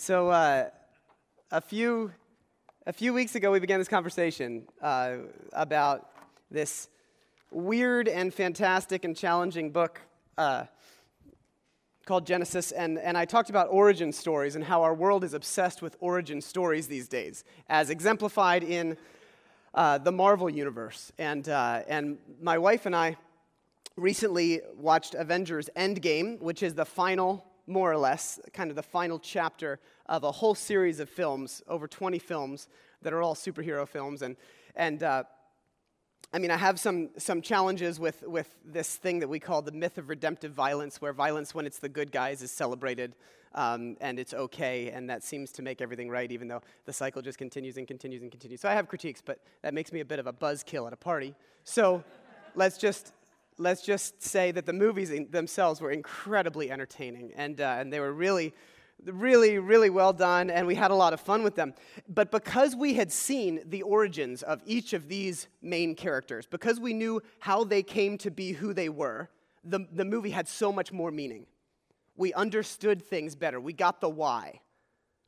So, uh, a few a few weeks ago, we began this conversation uh, about this weird and fantastic and challenging book uh, called Genesis, and, and I talked about origin stories and how our world is obsessed with origin stories these days, as exemplified in uh, the Marvel universe. And, uh, and my wife and I recently watched Avengers Endgame, which is the final more or less, kind of the final chapter of a whole series of films, over 20 films that are all superhero films. And, and uh, I mean, I have some, some challenges with, with this thing that we call the myth of redemptive violence, where violence, when it's the good guys, is celebrated um, and it's okay, and that seems to make everything right, even though the cycle just continues and continues and continues. So I have critiques, but that makes me a bit of a buzzkill at a party. So let's just let's just say that the movies themselves were incredibly entertaining, and, uh, and they were really, really, really well done, and we had a lot of fun with them. But because we had seen the origins of each of these main characters, because we knew how they came to be who they were, the, the movie had so much more meaning. We understood things better. We got the why.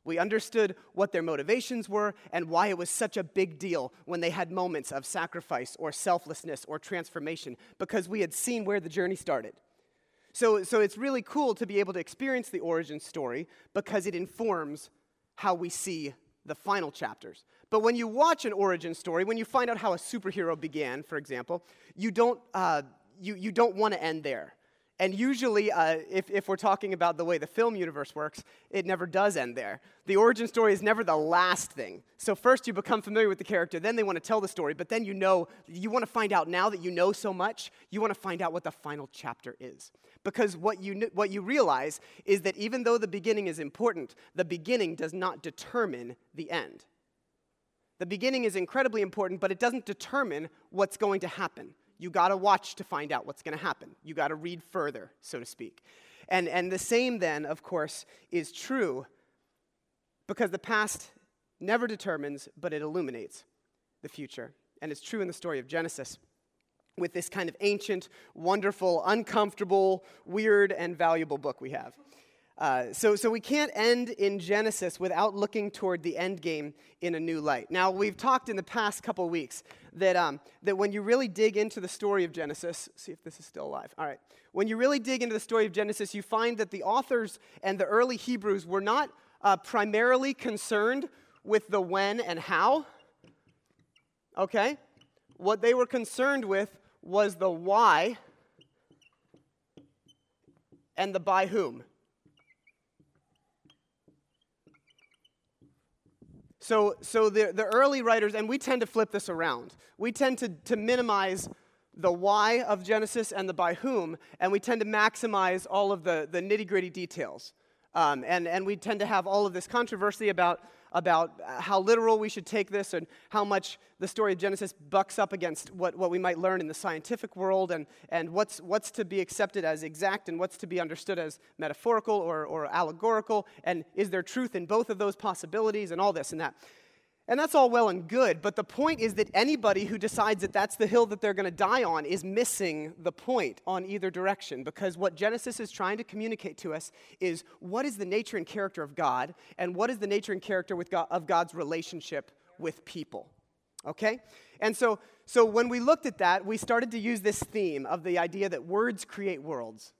We understood what their motivations were and why it was such a big deal when they had moments of sacrifice or selflessness or transformation because we had seen where the journey started. So, so it's really cool to be able to experience the origin story because it informs how we see the final chapters. But when you watch an origin story, when you find out how a superhero began, for example, you don't, uh, you, you don't want to end there. And usually, uh, if, if we're talking about the way the film universe works, it never does end there. The origin story is never the last thing. So, first you become familiar with the character, then they want to tell the story, but then you know, you want to find out now that you know so much, you want to find out what the final chapter is. Because what you, what you realize is that even though the beginning is important, the beginning does not determine the end. The beginning is incredibly important, but it doesn't determine what's going to happen you got to watch to find out what's going to happen. You got to read further, so to speak. And, and the same, then, of course, is true because the past never determines, but it illuminates the future. And it's true in the story of Genesis with this kind of ancient, wonderful, uncomfortable, weird, and valuable book we have. Uh, so, so we can't end in Genesis without looking toward the end game in a new light. Now, we've talked in the past couple weeks that, um, that when you really dig into the story of Genesis, see if this is still alive. All right. When you really dig into the story of Genesis, you find that the authors and the early Hebrews were not uh, primarily concerned with the when and how. Okay? What they were concerned with was the why and the by whom. So, so the, the early writers, and we tend to flip this around. We tend to, to minimize the why of Genesis and the by whom, and we tend to maximize all of the, the nitty gritty details. Um, and, and we tend to have all of this controversy about, about how literal we should take this and how much the story of Genesis bucks up against what, what we might learn in the scientific world and, and what's, what's to be accepted as exact and what's to be understood as metaphorical or, or allegorical. And is there truth in both of those possibilities and all this and that. And that's all well and good, but the point is that anybody who decides that that's the hill that they're going to die on is missing the point on either direction because what Genesis is trying to communicate to us is what is the nature and character of God and what is the nature and character God, of God's relationship with people. Okay? And so, so when we looked at that, we started to use this theme of the idea that words create worlds.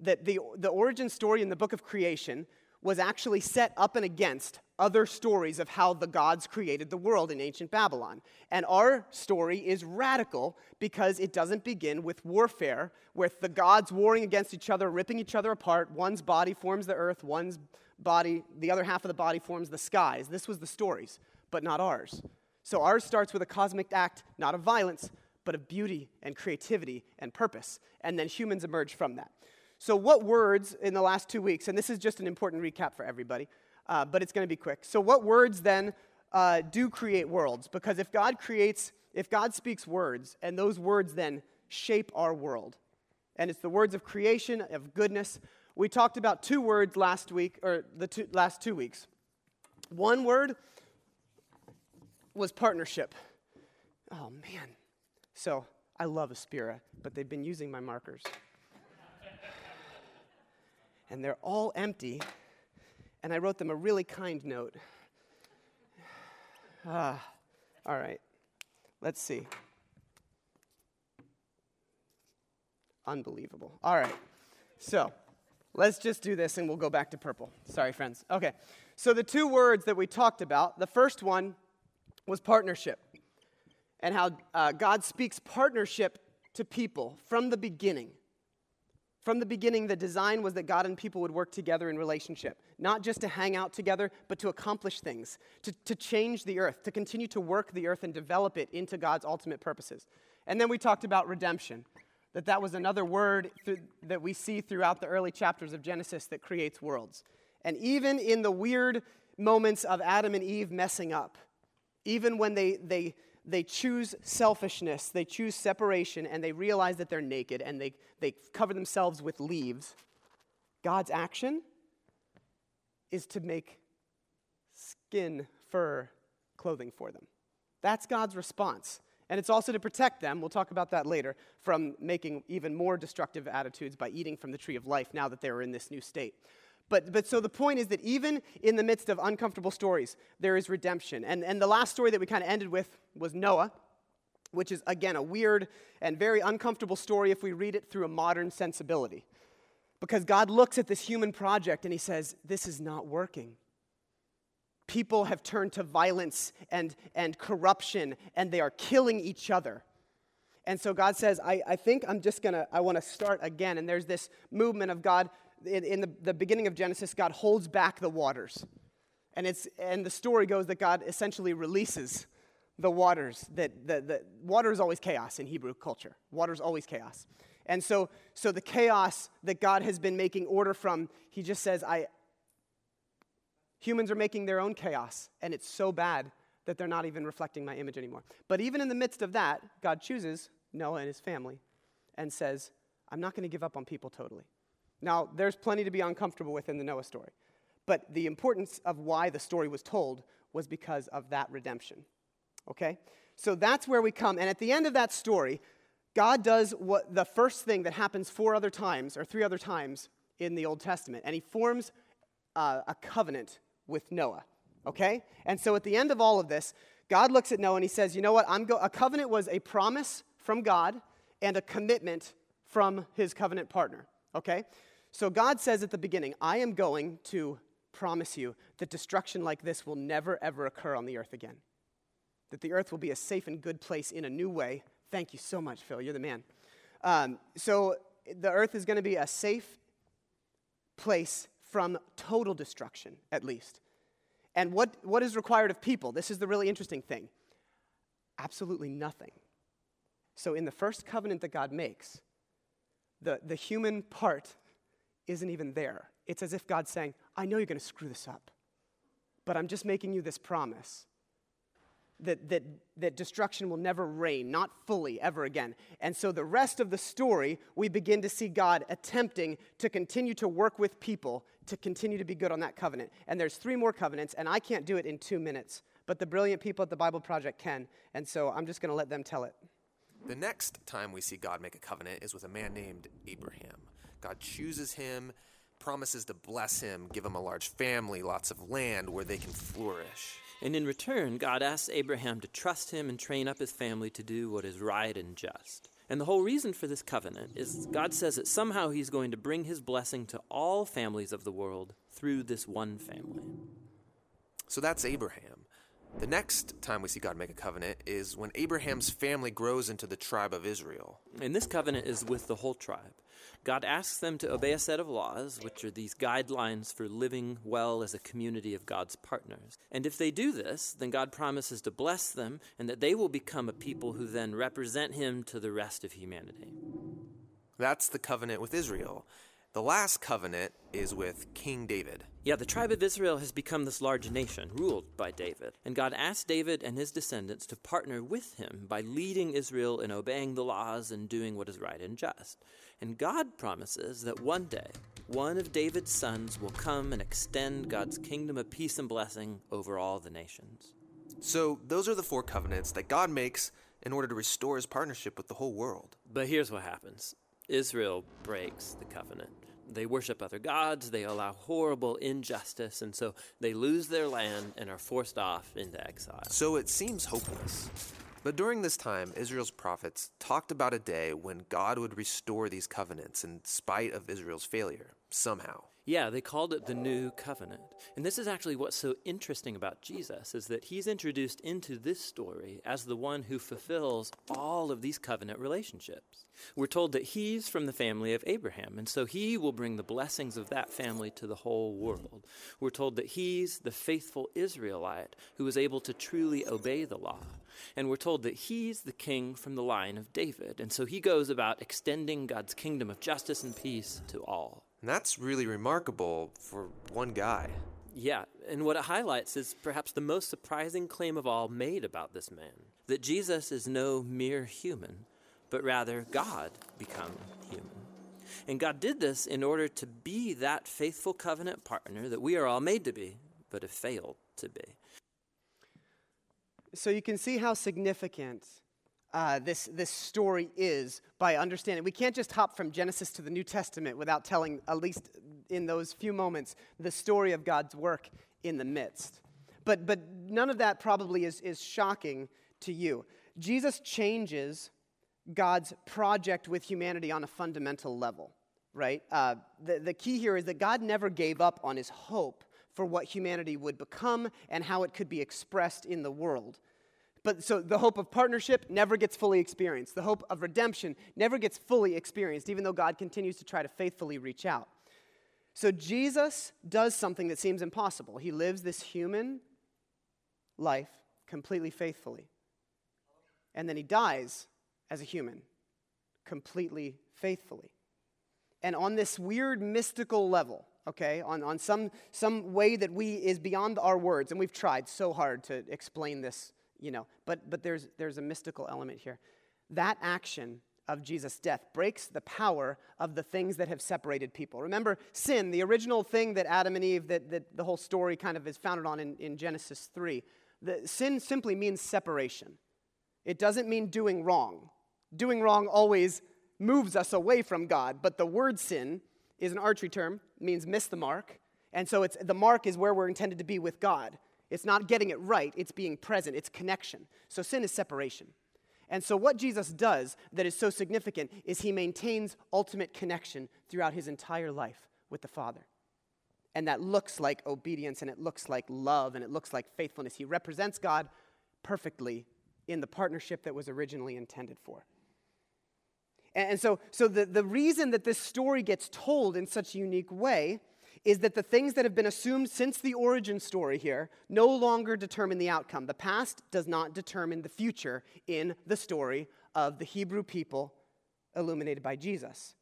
That the, the origin story in the book of creation was actually set up and against other stories of how the gods created the world in ancient Babylon. And our story is radical because it doesn't begin with warfare, with the gods warring against each other, ripping each other apart. One's body forms the earth, one's body, the other half of the body forms the skies. This was the stories, but not ours. So ours starts with a cosmic act, not of violence, but of beauty and creativity and purpose. And then humans emerge from that. So, what words in the last two weeks, and this is just an important recap for everybody, uh, but it's going to be quick. So, what words then uh, do create worlds? Because if God creates, if God speaks words, and those words then shape our world, and it's the words of creation, of goodness. We talked about two words last week, or the two, last two weeks. One word was partnership. Oh, man. So, I love Aspira, but they've been using my markers and they're all empty, and I wrote them a really kind note. Ah, all right. Let's see. Unbelievable. All right. So let's just do this and we'll go back to purple. Sorry, friends. Okay. So the two words that we talked about the first one was partnership and how uh, God speaks partnership to people from the beginning. From the beginning, the design was that God and people would work together in relationship, not just to hang out together, but to accomplish things, to, to change the earth, to continue to work the earth and develop it into God's ultimate purposes. And then we talked about redemption, that that was another word th- that we see throughout the early chapters of Genesis that creates worlds. And even in the weird moments of Adam and Eve messing up, even when they, they they choose selfishness, they choose separation, and they realize that they're naked and they, they cover themselves with leaves. God's action is to make skin, fur, clothing for them. That's God's response. And it's also to protect them, we'll talk about that later, from making even more destructive attitudes by eating from the tree of life now that they're in this new state. But, but so the point is that even in the midst of uncomfortable stories, there is redemption. And, and the last story that we kind of ended with was Noah, which is, again, a weird and very uncomfortable story if we read it through a modern sensibility. Because God looks at this human project and he says, This is not working. People have turned to violence and, and corruption, and they are killing each other. And so God says, I, I think I'm just gonna, I wanna start again. And there's this movement of God in, in the, the beginning of Genesis, God holds back the waters. And, it's, and the story goes that God essentially releases the waters. That the, the water is always chaos in Hebrew culture. Water is always chaos. And so, so the chaos that God has been making order from, he just says, I, humans are making their own chaos, and it's so bad that they're not even reflecting my image anymore. But even in the midst of that, God chooses Noah and his family and says, I'm not going to give up on people totally. Now, there's plenty to be uncomfortable with in the Noah story, but the importance of why the story was told was because of that redemption. Okay? So that's where we come. And at the end of that story, God does what the first thing that happens four other times, or three other times in the Old Testament, and he forms uh, a covenant with Noah. Okay? And so at the end of all of this, God looks at Noah and he says, You know what? I'm go- a covenant was a promise from God and a commitment from his covenant partner. Okay? So God says at the beginning, I am going to promise you that destruction like this will never, ever occur on the earth again. That the earth will be a safe and good place in a new way. Thank you so much, Phil. You're the man. Um, so the earth is going to be a safe place from total destruction, at least. And what, what is required of people? This is the really interesting thing absolutely nothing. So, in the first covenant that God makes, the, the human part isn't even there. It's as if God's saying, I know you're going to screw this up, but I'm just making you this promise that, that, that destruction will never reign, not fully, ever again. And so the rest of the story, we begin to see God attempting to continue to work with people to continue to be good on that covenant. And there's three more covenants, and I can't do it in two minutes, but the brilliant people at the Bible Project can. And so I'm just going to let them tell it. The next time we see God make a covenant is with a man named Abraham. God chooses him, promises to bless him, give him a large family, lots of land where they can flourish. And in return, God asks Abraham to trust him and train up his family to do what is right and just. And the whole reason for this covenant is God says that somehow he's going to bring his blessing to all families of the world through this one family. So that's Abraham. The next time we see God make a covenant is when Abraham's family grows into the tribe of Israel. And this covenant is with the whole tribe. God asks them to obey a set of laws, which are these guidelines for living well as a community of God's partners. And if they do this, then God promises to bless them and that they will become a people who then represent Him to the rest of humanity. That's the covenant with Israel. The last covenant is with King David. Yeah, the tribe of Israel has become this large nation, ruled by David. And God asked David and his descendants to partner with him by leading Israel in obeying the laws and doing what is right and just. And God promises that one day, one of David's sons will come and extend God's kingdom of peace and blessing over all the nations. So, those are the four covenants that God makes in order to restore his partnership with the whole world. But here's what happens Israel breaks the covenant. They worship other gods, they allow horrible injustice, and so they lose their land and are forced off into exile. So it seems hopeless. But during this time, Israel's prophets talked about a day when God would restore these covenants in spite of Israel's failure, somehow. Yeah, they called it the new covenant. And this is actually what's so interesting about Jesus is that he's introduced into this story as the one who fulfills all of these covenant relationships. We're told that he's from the family of Abraham, and so he will bring the blessings of that family to the whole world. We're told that he's the faithful Israelite who was able to truly obey the law. And we're told that he's the king from the line of David, and so he goes about extending God's kingdom of justice and peace to all. And that's really remarkable for one guy. Yeah, and what it highlights is perhaps the most surprising claim of all made about this man that Jesus is no mere human, but rather God become human. And God did this in order to be that faithful covenant partner that we are all made to be, but have failed to be. So you can see how significant uh, this, this story is by understanding. We can't just hop from Genesis to the New Testament without telling, at least in those few moments, the story of God's work in the midst. But, but none of that probably is, is shocking to you. Jesus changes God's project with humanity on a fundamental level, right? Uh, the, the key here is that God never gave up on his hope for what humanity would become and how it could be expressed in the world. But so the hope of partnership never gets fully experienced. The hope of redemption never gets fully experienced, even though God continues to try to faithfully reach out. So Jesus does something that seems impossible. He lives this human life completely faithfully. And then he dies as a human completely faithfully. And on this weird mystical level, okay, on, on some, some way that we is beyond our words, and we've tried so hard to explain this you know, but, but there's, there's a mystical element here. That action of Jesus' death breaks the power of the things that have separated people. Remember, sin, the original thing that Adam and Eve, that, that the whole story kind of is founded on in, in Genesis 3, the, sin simply means separation. It doesn't mean doing wrong. Doing wrong always moves us away from God, but the word sin is an archery term, means miss the mark. And so it's, the mark is where we're intended to be with God. It's not getting it right, it's being present, it's connection. So sin is separation. And so, what Jesus does that is so significant is he maintains ultimate connection throughout his entire life with the Father. And that looks like obedience and it looks like love and it looks like faithfulness. He represents God perfectly in the partnership that was originally intended for. And so, so the, the reason that this story gets told in such a unique way is that the things that have been assumed since the origin story here no longer determine the outcome. The past does not determine the future in the story of the Hebrew people illuminated by Jesus.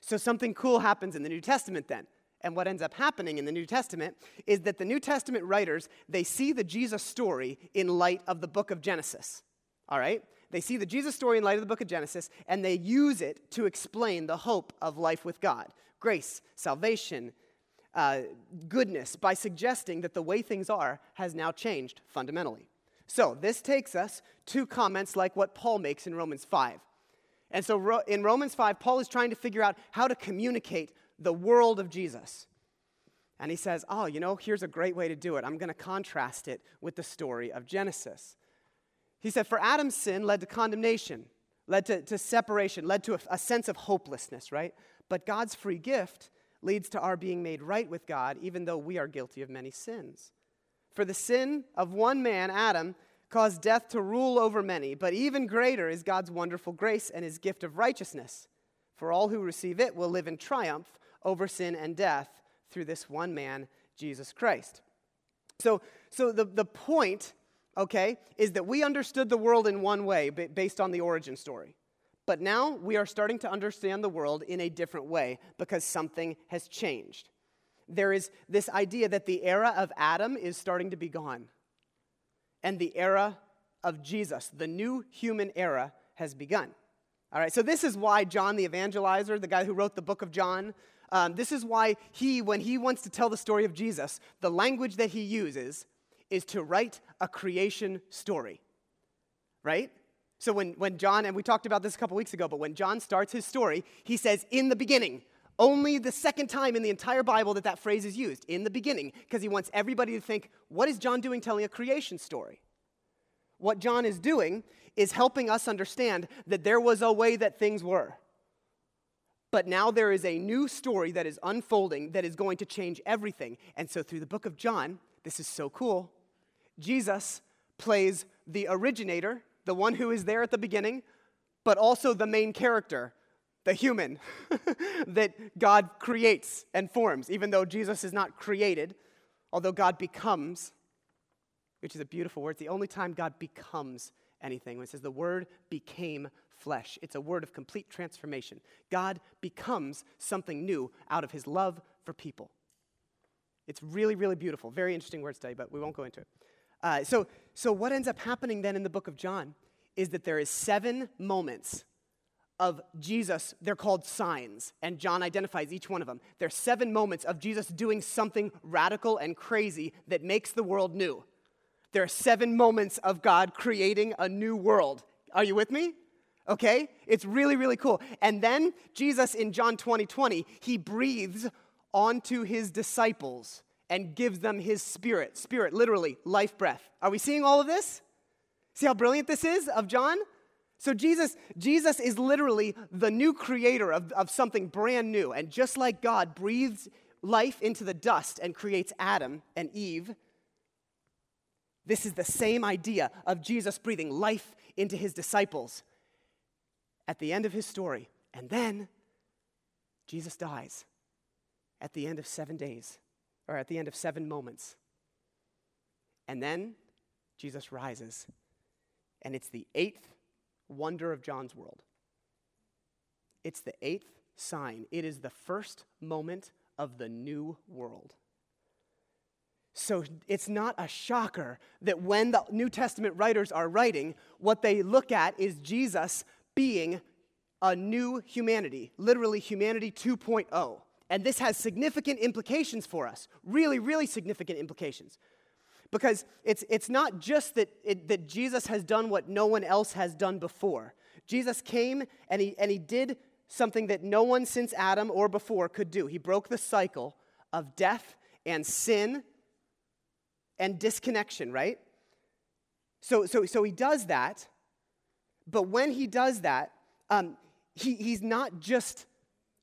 So something cool happens in the New Testament then. And what ends up happening in the New Testament is that the New Testament writers, they see the Jesus story in light of the book of Genesis. All right? They see the Jesus story in light of the book of Genesis and they use it to explain the hope of life with God. Grace, salvation, uh, goodness by suggesting that the way things are has now changed fundamentally. So, this takes us to comments like what Paul makes in Romans 5. And so, in Romans 5, Paul is trying to figure out how to communicate the world of Jesus. And he says, Oh, you know, here's a great way to do it. I'm going to contrast it with the story of Genesis. He said, For Adam's sin led to condemnation, led to, to separation, led to a, a sense of hopelessness, right? But God's free gift leads to our being made right with God, even though we are guilty of many sins. For the sin of one man, Adam, caused death to rule over many, but even greater is God's wonderful grace and his gift of righteousness. For all who receive it will live in triumph over sin and death through this one man, Jesus Christ. So, so the, the point, okay, is that we understood the world in one way based on the origin story. But now we are starting to understand the world in a different way because something has changed. There is this idea that the era of Adam is starting to be gone, and the era of Jesus, the new human era, has begun. All right, so this is why John the evangelizer, the guy who wrote the book of John, um, this is why he, when he wants to tell the story of Jesus, the language that he uses is to write a creation story. Right? So when, when John, and we talked about this a couple weeks ago, but when John starts his story, he says, In the beginning, Only the second time in the entire Bible that that phrase is used, in the beginning, because he wants everybody to think, what is John doing telling a creation story? What John is doing is helping us understand that there was a way that things were. But now there is a new story that is unfolding that is going to change everything. And so, through the book of John, this is so cool. Jesus plays the originator, the one who is there at the beginning, but also the main character, the human that God creates and forms, even though Jesus is not created, although God becomes, which is a beautiful word. It's the only time God becomes anything. When it says the word became flesh, it's a word of complete transformation. God becomes something new out of his love for people. It's really, really beautiful. Very interesting word study, but we won't go into it. Uh, so, so what ends up happening then in the book of John is that there is seven moments of Jesus. They're called signs, and John identifies each one of them. There's seven moments of Jesus doing something radical and crazy that makes the world new. There are seven moments of God creating a new world. Are you with me? Okay? It's really, really cool. And then Jesus in John 20 20, he breathes onto his disciples and gives them his spirit. Spirit, literally, life breath. Are we seeing all of this? See how brilliant this is of John? So Jesus, Jesus is literally the new creator of, of something brand new. And just like God breathes life into the dust and creates Adam and Eve, this is the same idea of Jesus breathing life into his disciples at the end of his story. And then Jesus dies at the end of seven days, or at the end of seven moments. And then Jesus rises. And it's the eighth wonder of John's world. It's the eighth sign. It is the first moment of the new world. So it's not a shocker that when the New Testament writers are writing, what they look at is Jesus being a new humanity, literally humanity 2.0. And this has significant implications for us, really, really significant implications. Because it's, it's not just that, it, that Jesus has done what no one else has done before. Jesus came and he, and he did something that no one since Adam or before could do. He broke the cycle of death and sin and disconnection, right? So, so, so he does that, but when he does that, um, he, he's not just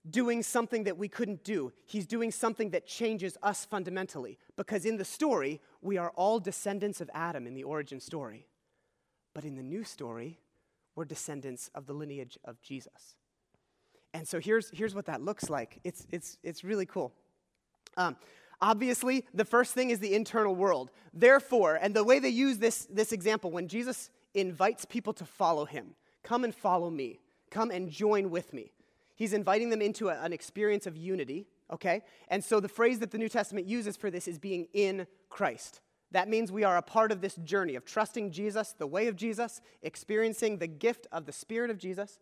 doing something that we couldn't do. He's doing something that changes us fundamentally. Because in the story, we are all descendants of Adam in the origin story. But in the new story, we're descendants of the lineage of Jesus. And so here's, here's what that looks like. It's, it's, it's really cool. Um, Obviously, the first thing is the internal world. Therefore, and the way they use this, this example, when Jesus invites people to follow him, come and follow me, come and join with me. He's inviting them into a, an experience of unity, okay? And so the phrase that the New Testament uses for this is being in Christ. That means we are a part of this journey of trusting Jesus, the way of Jesus, experiencing the gift of the Spirit of Jesus.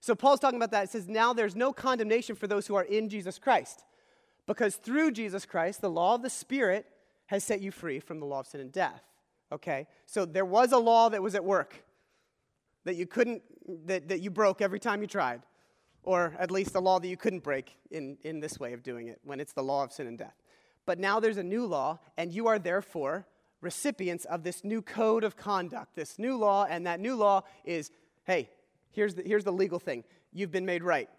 So Paul's talking about that. It says, Now there's no condemnation for those who are in Jesus Christ. Because through Jesus Christ, the law of the Spirit has set you free from the law of sin and death. Okay? So there was a law that was at work that you couldn't, that, that you broke every time you tried. Or at least a law that you couldn't break in, in this way of doing it, when it's the law of sin and death. But now there's a new law, and you are therefore recipients of this new code of conduct, this new law, and that new law is hey, here's the, here's the legal thing. You've been made right.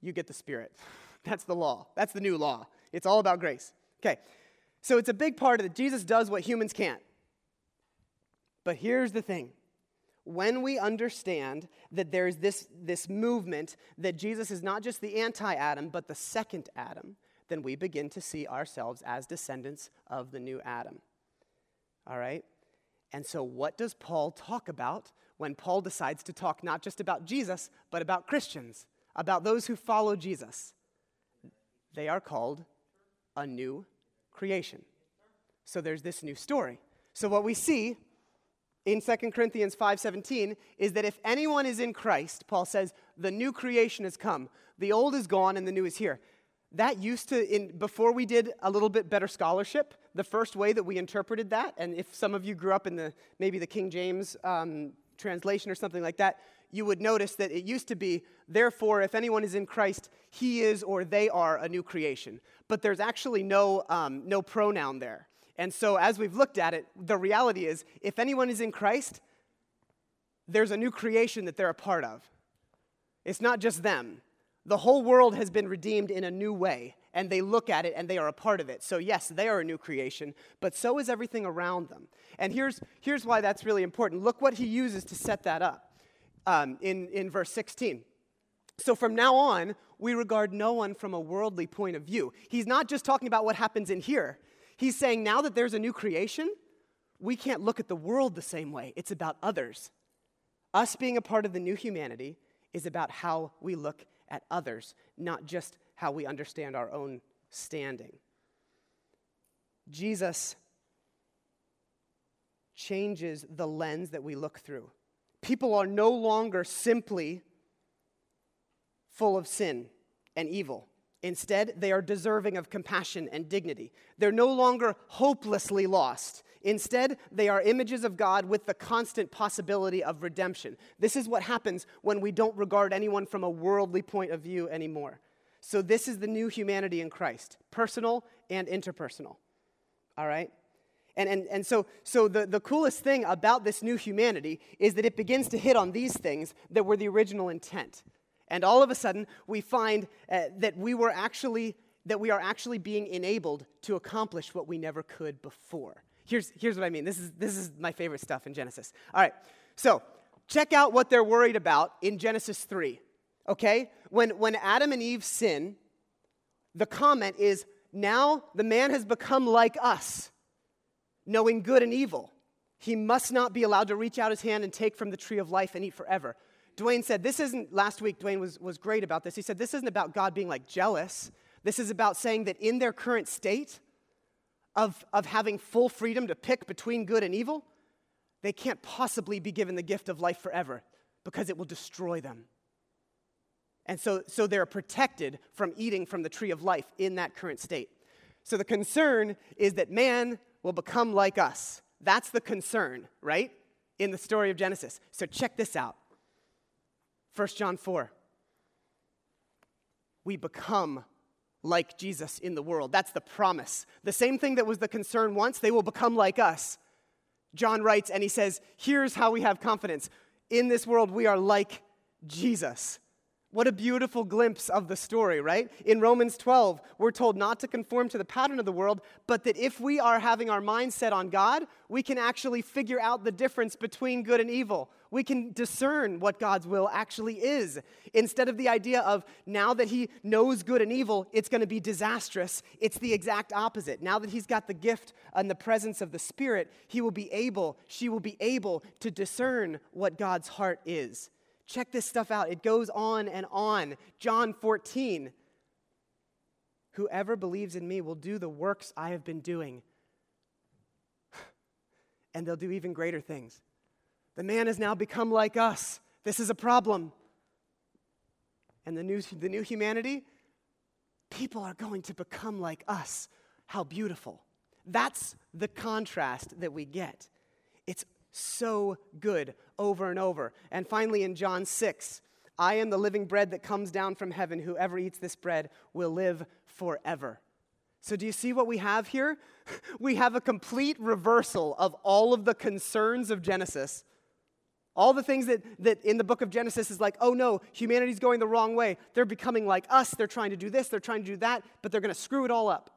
You get the Spirit. That's the law. That's the new law. It's all about grace. Okay, so it's a big part of it. Jesus does what humans can't. But here's the thing when we understand that there's this, this movement that Jesus is not just the anti Adam, but the second Adam, then we begin to see ourselves as descendants of the new Adam. All right? And so, what does Paul talk about when Paul decides to talk not just about Jesus, but about Christians, about those who follow Jesus? They are called a new creation. So there's this new story. So what we see in 2 Corinthians 5:17 is that if anyone is in Christ, Paul says, the new creation has come. The old is gone and the new is here. That used to in before we did a little bit better scholarship, the first way that we interpreted that, and if some of you grew up in the maybe the King James um, translation or something like that, you would notice that it used to be, therefore, if anyone is in Christ, he is or they are a new creation. But there's actually no, um, no pronoun there. And so, as we've looked at it, the reality is if anyone is in Christ, there's a new creation that they're a part of. It's not just them. The whole world has been redeemed in a new way, and they look at it and they are a part of it. So, yes, they are a new creation, but so is everything around them. And here's, here's why that's really important. Look what he uses to set that up um, in, in verse 16. So, from now on, we regard no one from a worldly point of view. He's not just talking about what happens in here, he's saying now that there's a new creation, we can't look at the world the same way. It's about others. Us being a part of the new humanity is about how we look at others, not just how we understand our own standing. Jesus changes the lens that we look through. People are no longer simply full of sin and evil. Instead, they are deserving of compassion and dignity. They're no longer hopelessly lost. Instead, they are images of God with the constant possibility of redemption. This is what happens when we don't regard anyone from a worldly point of view anymore. So, this is the new humanity in Christ personal and interpersonal. All right? And, and, and so, so the, the coolest thing about this new humanity is that it begins to hit on these things that were the original intent. And all of a sudden, we find uh, that we were actually that we are actually being enabled to accomplish what we never could before. Here's, here's what I mean. This is, this is my favorite stuff in Genesis. All right, so check out what they're worried about in Genesis 3. Okay? When, when Adam and Eve sin, the comment is, now the man has become like us, knowing good and evil. He must not be allowed to reach out his hand and take from the tree of life and eat forever. Dwayne said, This isn't, last week, Dwayne was, was great about this. He said, This isn't about God being like jealous. This is about saying that in their current state of, of having full freedom to pick between good and evil, they can't possibly be given the gift of life forever because it will destroy them. And so, so they're protected from eating from the tree of life in that current state. So the concern is that man will become like us. That's the concern, right? In the story of Genesis. So check this out 1 John 4. We become like Jesus in the world. That's the promise. The same thing that was the concern once, they will become like us. John writes and he says, Here's how we have confidence. In this world, we are like Jesus. What a beautiful glimpse of the story, right? In Romans 12, we're told not to conform to the pattern of the world, but that if we are having our mind set on God, we can actually figure out the difference between good and evil. We can discern what God's will actually is. Instead of the idea of now that He knows good and evil, it's going to be disastrous, it's the exact opposite. Now that He's got the gift and the presence of the Spirit, He will be able, she will be able to discern what God's heart is. Check this stuff out. It goes on and on. John 14. Whoever believes in me will do the works I have been doing, and they'll do even greater things. The man has now become like us. This is a problem. And the new, the new humanity, people are going to become like us. How beautiful. That's the contrast that we get. So good over and over. And finally, in John 6, I am the living bread that comes down from heaven. Whoever eats this bread will live forever. So, do you see what we have here? We have a complete reversal of all of the concerns of Genesis. All the things that, that in the book of Genesis is like, oh no, humanity's going the wrong way. They're becoming like us. They're trying to do this, they're trying to do that, but they're going to screw it all up.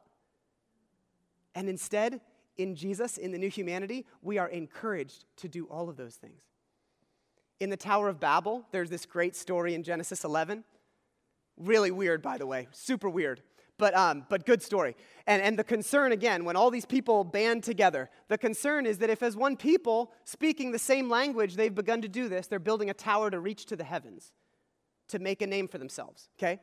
And instead, in Jesus, in the new humanity, we are encouraged to do all of those things. In the Tower of Babel, there's this great story in Genesis 11. Really weird, by the way, super weird, but, um, but good story. And, and the concern, again, when all these people band together, the concern is that if, as one people speaking the same language, they've begun to do this, they're building a tower to reach to the heavens, to make a name for themselves, okay?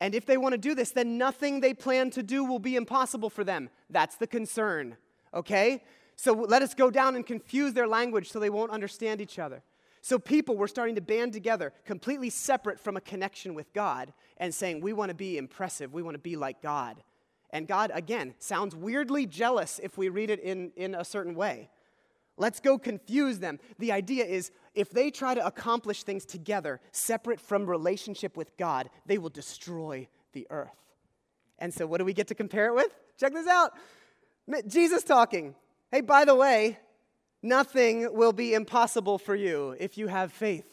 And if they want to do this, then nothing they plan to do will be impossible for them. That's the concern okay? So let us go down and confuse their language so they won't understand each other. So people were starting to band together, completely separate from a connection with God, and saying, We want to be impressive, we want to be like God. And God, again, sounds weirdly jealous if we read it in, in a certain way. Let's go confuse them. The idea is if they try to accomplish things together, separate from relationship with God, they will destroy the earth. And so, what do we get to compare it with? Check this out Jesus talking. Hey, by the way, nothing will be impossible for you if you have faith.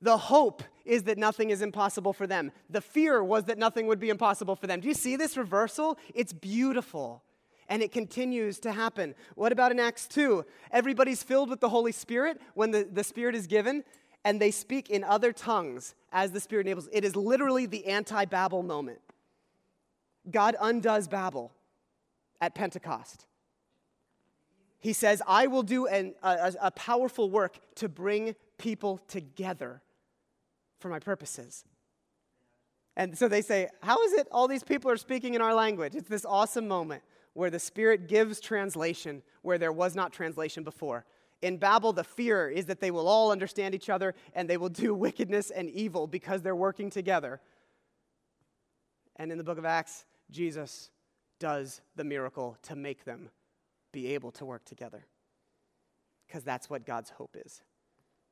The hope is that nothing is impossible for them. The fear was that nothing would be impossible for them. Do you see this reversal? It's beautiful. And it continues to happen. What about in Acts 2? Everybody's filled with the Holy Spirit when the, the Spirit is given, and they speak in other tongues as the Spirit enables. It is literally the anti Babel moment. God undoes Babel at Pentecost. He says, I will do an, a, a powerful work to bring people together for my purposes. And so they say, How is it all these people are speaking in our language? It's this awesome moment where the Spirit gives translation where there was not translation before. In Babel, the fear is that they will all understand each other and they will do wickedness and evil because they're working together. And in the book of Acts, Jesus does the miracle to make them be able to work together. Because that's what God's hope is.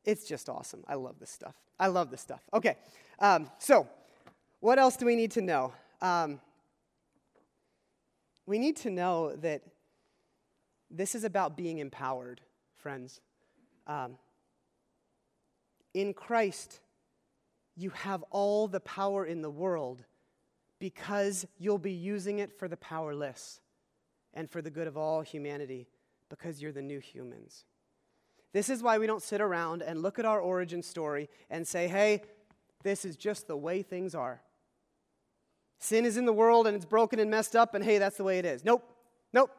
It's just awesome. I love this stuff. I love this stuff. Okay, um, so what else do we need to know? Um, we need to know that this is about being empowered, friends. Um, in Christ, you have all the power in the world because you'll be using it for the powerless and for the good of all humanity because you're the new humans. This is why we don't sit around and look at our origin story and say, hey, this is just the way things are. Sin is in the world and it's broken and messed up, and hey, that's the way it is. Nope, nope.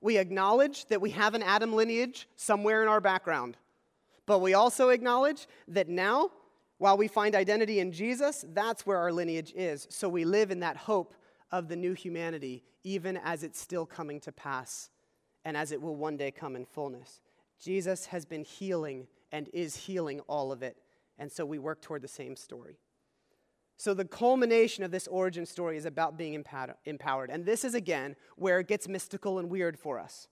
We acknowledge that we have an Adam lineage somewhere in our background. But we also acknowledge that now while we find identity in Jesus, that's where our lineage is. So we live in that hope of the new humanity, even as it's still coming to pass and as it will one day come in fullness. Jesus has been healing and is healing all of it. And so we work toward the same story. So the culmination of this origin story is about being empowered. And this is, again, where it gets mystical and weird for us.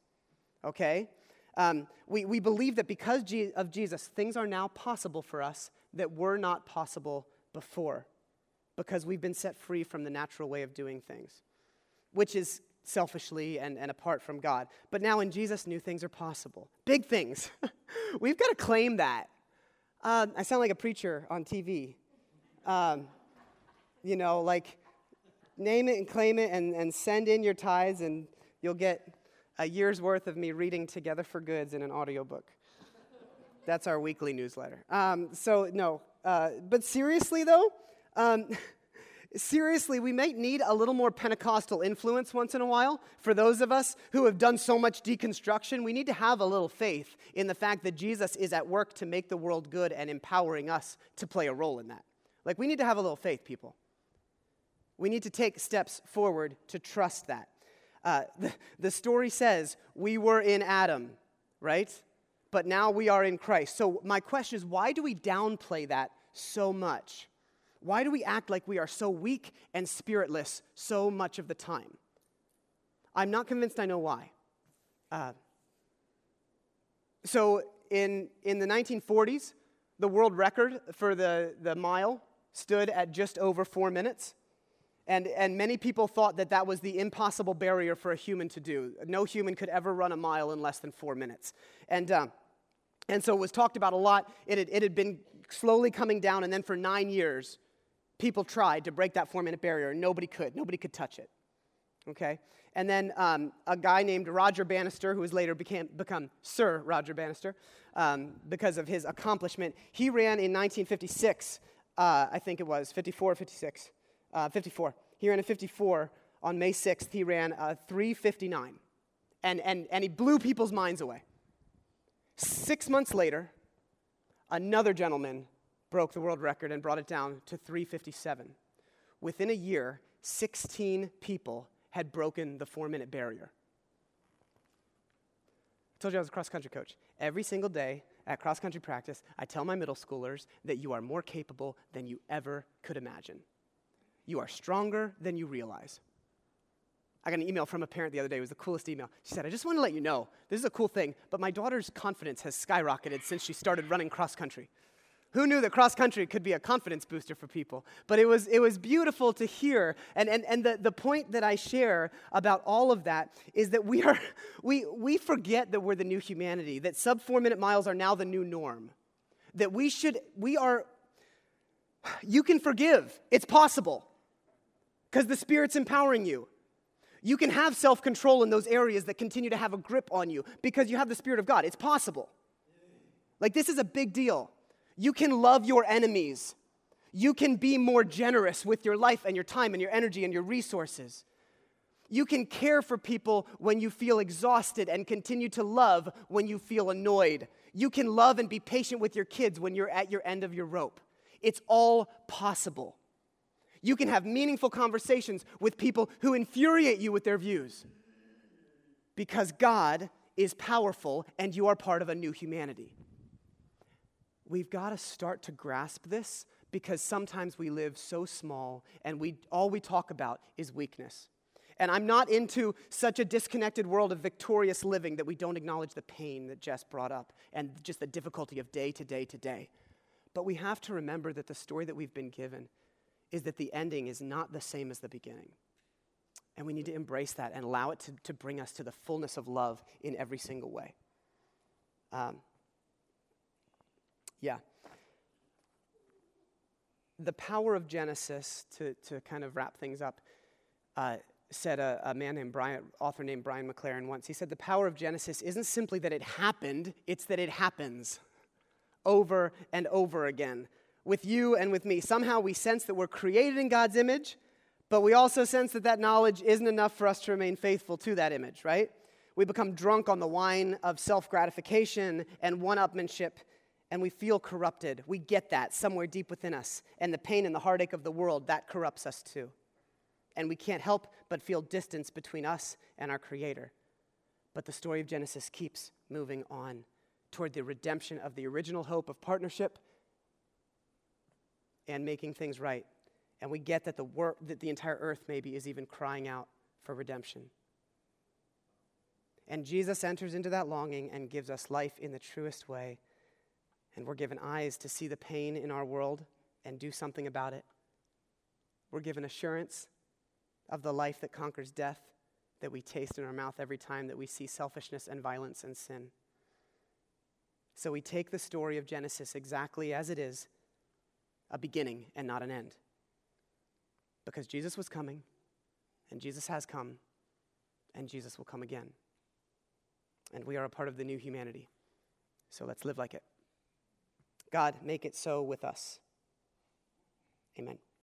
Okay? Um, we, we believe that because of Jesus, things are now possible for us that were not possible before because we've been set free from the natural way of doing things, which is selfishly and, and apart from God. But now in Jesus, new things are possible. Big things. we've got to claim that. Uh, I sound like a preacher on TV. Um, you know, like name it and claim it and, and send in your tithes, and you'll get a year's worth of me reading Together for Goods in an audiobook. That's our weekly newsletter. Um, so, no. Uh, but seriously, though, um, seriously, we might need a little more Pentecostal influence once in a while. For those of us who have done so much deconstruction, we need to have a little faith in the fact that Jesus is at work to make the world good and empowering us to play a role in that. Like, we need to have a little faith, people. We need to take steps forward to trust that. Uh, the, the story says we were in Adam, right? But now we are in Christ. So, my question is why do we downplay that so much? Why do we act like we are so weak and spiritless so much of the time? I'm not convinced I know why. Uh, so, in, in the 1940s, the world record for the, the mile stood at just over four minutes. And, and many people thought that that was the impossible barrier for a human to do. No human could ever run a mile in less than four minutes. And, uh, and so it was talked about a lot. It had, it had been slowly coming down, and then for nine years, people tried to break that four minute barrier, and nobody could. Nobody could touch it. Okay? And then um, a guy named Roger Bannister, who was later became, become Sir Roger Bannister um, because of his accomplishment, he ran in 1956, uh, I think it was, 54 56, uh, 54. He ran a 54 on May 6th. He ran a 359. And, and, and he blew people's minds away. Six months later, another gentleman broke the world record and brought it down to 357. Within a year, 16 people had broken the four minute barrier. I told you I was a cross country coach. Every single day at cross country practice, I tell my middle schoolers that you are more capable than you ever could imagine. You are stronger than you realize. I got an email from a parent the other day. It was the coolest email. She said, I just want to let you know, this is a cool thing, but my daughter's confidence has skyrocketed since she started running cross country. Who knew that cross country could be a confidence booster for people? But it was, it was beautiful to hear. And, and, and the, the point that I share about all of that is that we, are, we, we forget that we're the new humanity, that sub four minute miles are now the new norm. That we should, we are, you can forgive. It's possible because the Spirit's empowering you. You can have self control in those areas that continue to have a grip on you because you have the Spirit of God. It's possible. Like, this is a big deal. You can love your enemies. You can be more generous with your life and your time and your energy and your resources. You can care for people when you feel exhausted and continue to love when you feel annoyed. You can love and be patient with your kids when you're at your end of your rope. It's all possible. You can have meaningful conversations with people who infuriate you with their views because God is powerful and you are part of a new humanity. We've got to start to grasp this because sometimes we live so small and we, all we talk about is weakness. And I'm not into such a disconnected world of victorious living that we don't acknowledge the pain that Jess brought up and just the difficulty of day to day to day. But we have to remember that the story that we've been given is that the ending is not the same as the beginning. And we need to embrace that and allow it to, to bring us to the fullness of love in every single way. Um, yeah. The power of Genesis, to, to kind of wrap things up, uh, said a, a, man named Brian, author named Brian McLaren once. He said, The power of Genesis isn't simply that it happened, it's that it happens over and over again with you and with me. Somehow we sense that we're created in God's image, but we also sense that that knowledge isn't enough for us to remain faithful to that image, right? We become drunk on the wine of self gratification and one upmanship, and we feel corrupted. We get that somewhere deep within us. And the pain and the heartache of the world, that corrupts us too. And we can't help but feel distance between us and our Creator. But the story of Genesis keeps moving on toward the redemption of the original hope of partnership and making things right. And we get that the work that the entire earth maybe is even crying out for redemption. And Jesus enters into that longing and gives us life in the truest way. And we're given eyes to see the pain in our world and do something about it. We're given assurance of the life that conquers death that we taste in our mouth every time that we see selfishness and violence and sin. So we take the story of Genesis exactly as it is a beginning and not an end. Because Jesus was coming, and Jesus has come, and Jesus will come again. And we are a part of the new humanity. So let's live like it. God, make it so with us. Amen.